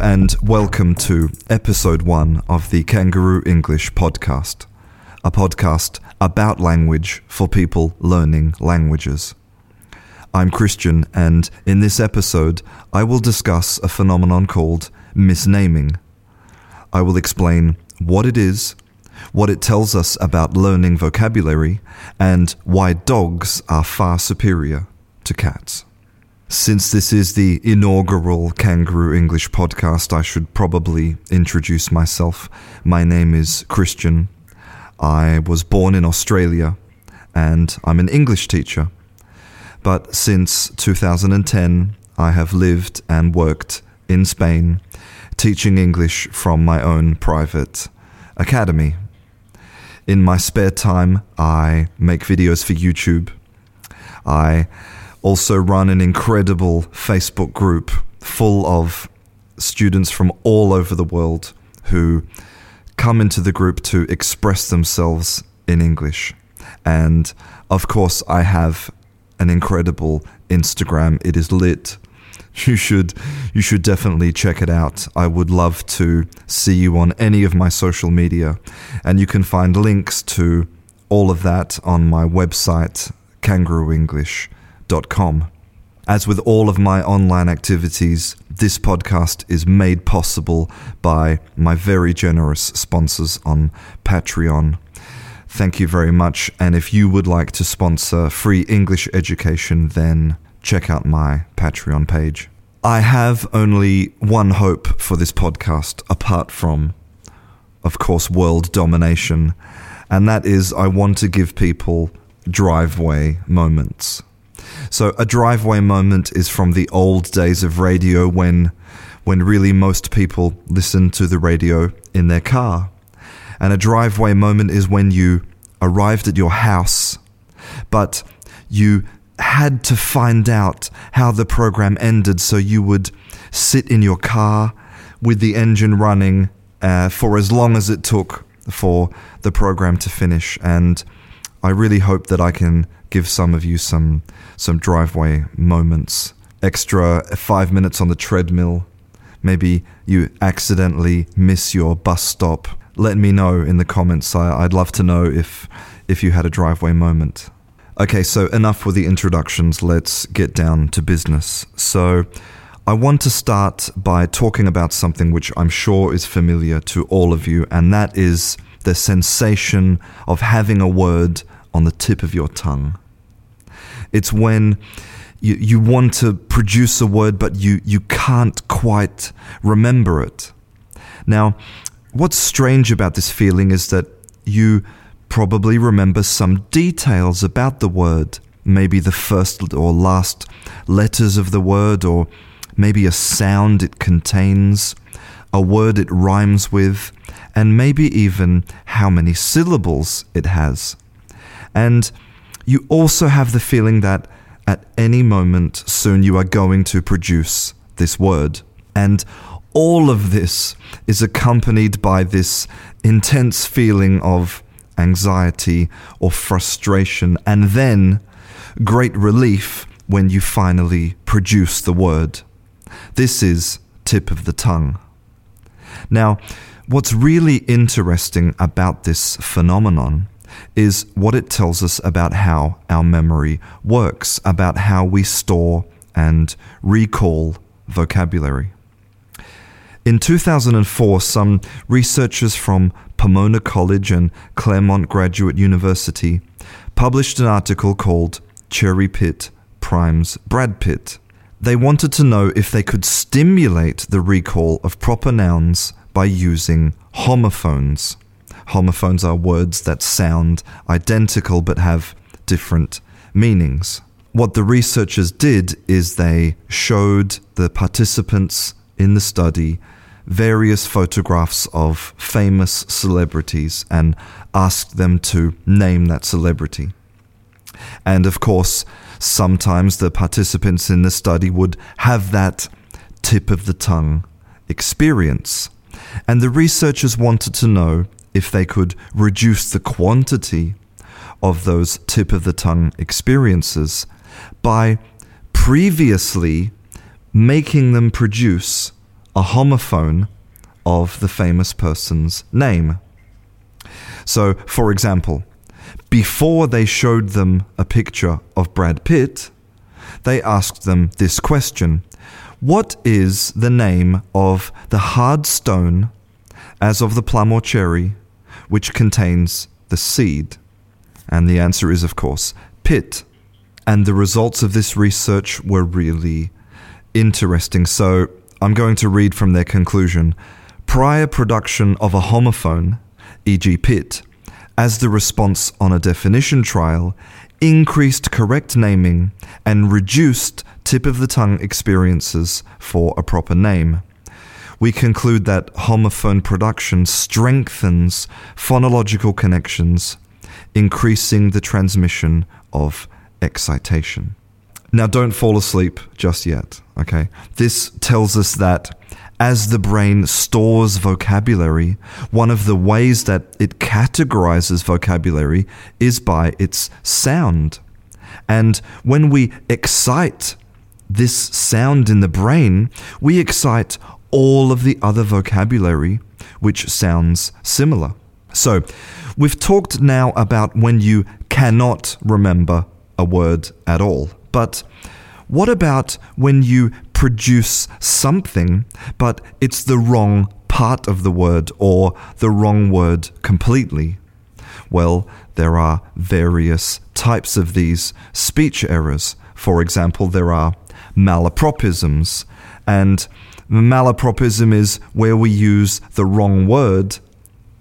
And welcome to episode one of the Kangaroo English podcast, a podcast about language for people learning languages. I'm Christian, and in this episode, I will discuss a phenomenon called misnaming. I will explain what it is, what it tells us about learning vocabulary, and why dogs are far superior to cats. Since this is the inaugural Kangaroo English podcast, I should probably introduce myself. My name is Christian. I was born in Australia and I'm an English teacher. But since 2010, I have lived and worked in Spain, teaching English from my own private academy. In my spare time, I make videos for YouTube. I also run an incredible Facebook group full of students from all over the world who come into the group to express themselves in English. And of course, I have an incredible Instagram. It is lit. You should you should definitely check it out. I would love to see you on any of my social media and you can find links to all of that on my website as with all of my online activities, this podcast is made possible by my very generous sponsors on Patreon. Thank you very much. And if you would like to sponsor free English education, then check out my Patreon page. I have only one hope for this podcast, apart from, of course, world domination, and that is I want to give people driveway moments. So a driveway moment is from the old days of radio when when really most people listen to the radio in their car. And a driveway moment is when you arrived at your house, but you had to find out how the program ended, so you would sit in your car with the engine running uh, for as long as it took for the program to finish. And I really hope that I can give some of you some some driveway moments. Extra five minutes on the treadmill. Maybe you accidentally miss your bus stop. Let me know in the comments. I, I'd love to know if if you had a driveway moment. Okay, so enough with the introductions. Let's get down to business. So, I want to start by talking about something which I'm sure is familiar to all of you, and that is the sensation of having a word on the tip of your tongue. It's when you, you want to produce a word, but you, you can't quite remember it. Now, what's strange about this feeling is that you probably remember some details about the word, maybe the first or last letters of the word, or maybe a sound it contains, a word it rhymes with, and maybe even how many syllables it has. And you also have the feeling that at any moment soon you are going to produce this word. And all of this is accompanied by this intense feeling of anxiety or frustration, and then great relief when you finally produce the word. This is tip of the tongue. Now, what's really interesting about this phenomenon is what it tells us about how our memory works, about how we store and recall vocabulary. In 2004, some researchers from Pomona College and Claremont Graduate University published an article called Cherry Pit Primes Brad Pitt. They wanted to know if they could stimulate the recall of proper nouns by using homophones. Homophones are words that sound identical but have different meanings. What the researchers did is they showed the participants in the study various photographs of famous celebrities and asked them to name that celebrity. And of course, sometimes the participants in the study would have that tip of the tongue experience. And the researchers wanted to know if they could reduce the quantity of those tip of the tongue experiences by previously making them produce a homophone of the famous person's name. So, for example, before they showed them a picture of Brad Pitt, they asked them this question What is the name of the hard stone, as of the plum or cherry, which contains the seed? And the answer is, of course, pit. And the results of this research were really interesting. So I'm going to read from their conclusion. Prior production of a homophone, e.g., pit, as the response on a definition trial increased correct naming and reduced tip of the tongue experiences for a proper name. We conclude that homophone production strengthens phonological connections, increasing the transmission of excitation. Now, don't fall asleep just yet, okay? This tells us that as the brain stores vocabulary, one of the ways that it categorizes vocabulary is by its sound. And when we excite this sound in the brain, we excite all of the other vocabulary which sounds similar. So, we've talked now about when you cannot remember a word at all. But what about when you produce something, but it's the wrong part of the word or the wrong word completely? Well, there are various types of these speech errors. For example, there are malapropisms, and malapropism is where we use the wrong word,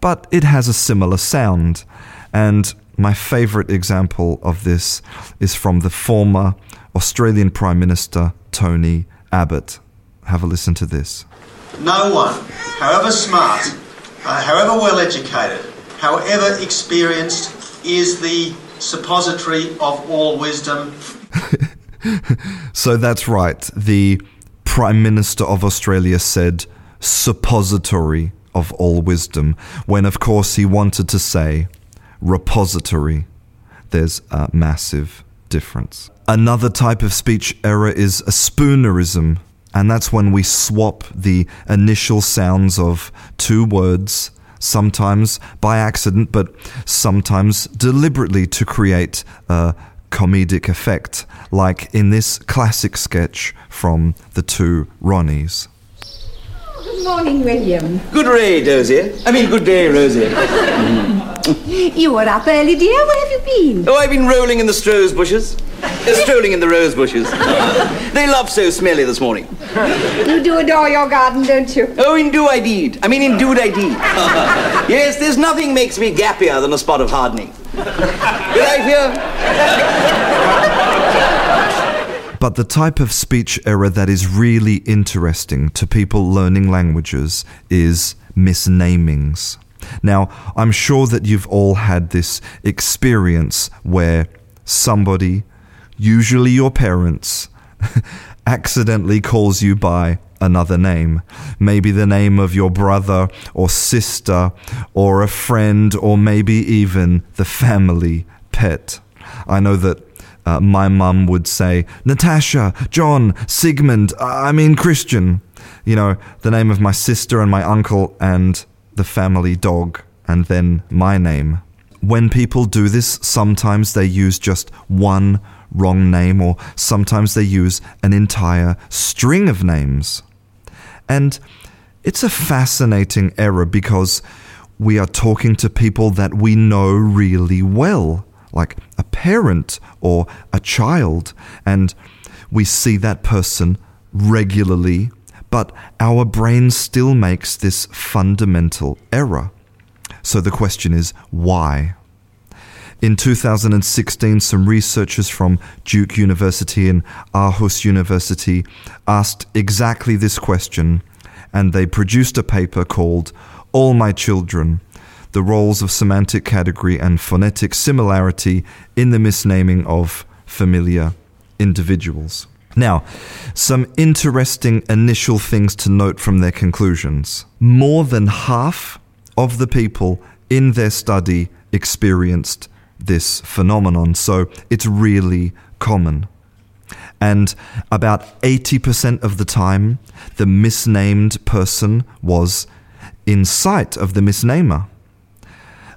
but it has a similar sound. And my favorite example of this is from the former Australian Prime Minister Tony Abbott. Have a listen to this. No one, however smart, uh, however well educated, however experienced, is the suppository of all wisdom. so that's right. The Prime Minister of Australia said suppository of all wisdom, when of course he wanted to say repository. There's a massive difference. Another type of speech error is a spoonerism, and that's when we swap the initial sounds of two words, sometimes by accident, but sometimes deliberately to create a comedic effect, like in this classic sketch from the two Ronnies. Good morning, William. Good day, Dozier. I mean, good day, Rosie. You were up early, dear. Where have you been? Oh, I've been rolling in the rose bushes. Uh, strolling in the rose bushes. they love so smelly this morning. You do adore your garden, don't you? Oh, indeed I did. I mean, indeed I did. yes, there's nothing makes me gappier than a spot of hardening. Hear? But the type of speech error that is really interesting to people learning languages is misnamings. Now, I'm sure that you've all had this experience where somebody, usually your parents, accidentally calls you by another name. Maybe the name of your brother or sister or a friend or maybe even the family pet. I know that uh, my mum would say, Natasha, John, Sigmund, I mean Christian. You know, the name of my sister and my uncle and the family dog, and then my name. When people do this, sometimes they use just one wrong name, or sometimes they use an entire string of names. And it's a fascinating error because we are talking to people that we know really well, like a parent or a child, and we see that person regularly but our brain still makes this fundamental error. So the question is why? In 2016, some researchers from Duke University and Aarhus University asked exactly this question, and they produced a paper called All My Children The Roles of Semantic Category and Phonetic Similarity in the Misnaming of Familiar Individuals. Now, some interesting initial things to note from their conclusions. More than half of the people in their study experienced this phenomenon, so it's really common. And about 80% of the time, the misnamed person was in sight of the misnamer.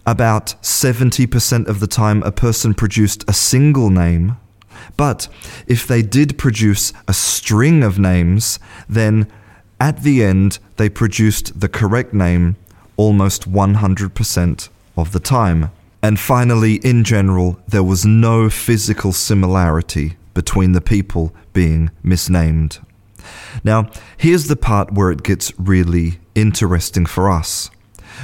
About 70% of the time, a person produced a single name. But if they did produce a string of names, then at the end, they produced the correct name almost 100% of the time. And finally, in general, there was no physical similarity between the people being misnamed. Now, here's the part where it gets really interesting for us.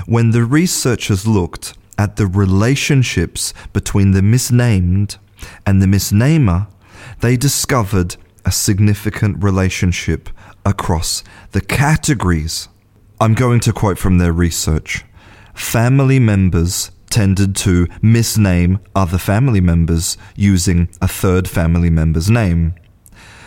When the researchers looked at the relationships between the misnamed and the misnamer, they discovered a significant relationship across the categories. I'm going to quote from their research. Family members tended to misname other family members using a third family member's name.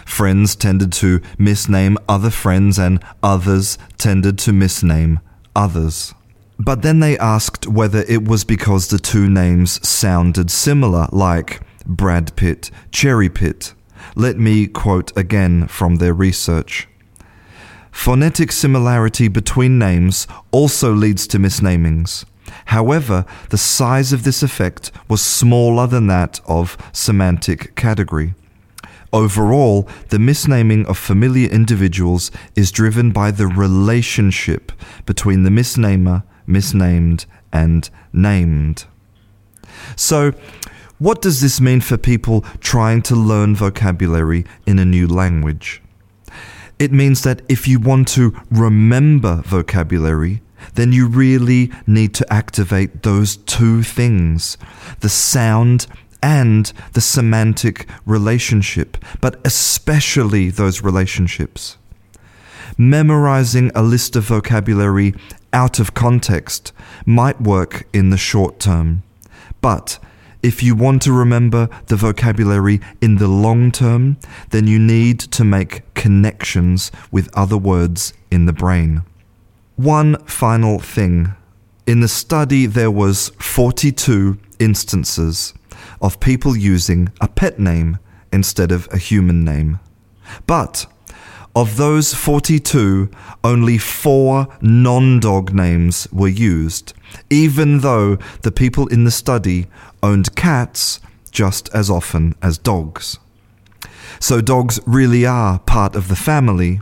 Friends tended to misname other friends, and others tended to misname others. But then they asked whether it was because the two names sounded similar, like Brad Pitt, Cherry pit. Let me quote again from their research. Phonetic similarity between names also leads to misnamings. However, the size of this effect was smaller than that of semantic category. Overall, the misnaming of familiar individuals is driven by the relationship between the misnamer, misnamed, and named. So, what does this mean for people trying to learn vocabulary in a new language? It means that if you want to remember vocabulary, then you really need to activate those two things the sound and the semantic relationship, but especially those relationships. Memorizing a list of vocabulary out of context might work in the short term, but if you want to remember the vocabulary in the long term, then you need to make connections with other words in the brain. One final thing. In the study, there was 42 instances of people using a pet name instead of a human name. But of those 42, only four non dog names were used, even though the people in the study owned cats just as often as dogs. So dogs really are part of the family,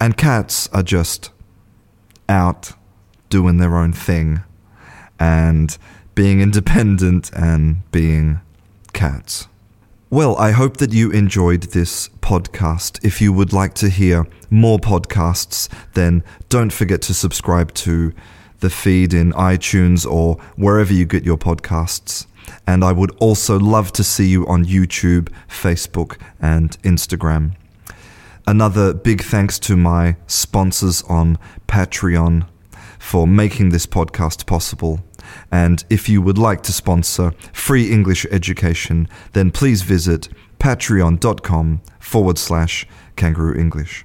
and cats are just out doing their own thing and being independent and being cats. Well, I hope that you enjoyed this podcast. If you would like to hear more podcasts, then don't forget to subscribe to the feed in iTunes or wherever you get your podcasts. And I would also love to see you on YouTube, Facebook, and Instagram. Another big thanks to my sponsors on Patreon for making this podcast possible. And if you would like to sponsor free English education, then please visit patreon.com forward slash kangaroo English.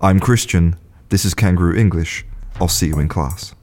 I'm Christian. This is Kangaroo English. I'll see you in class.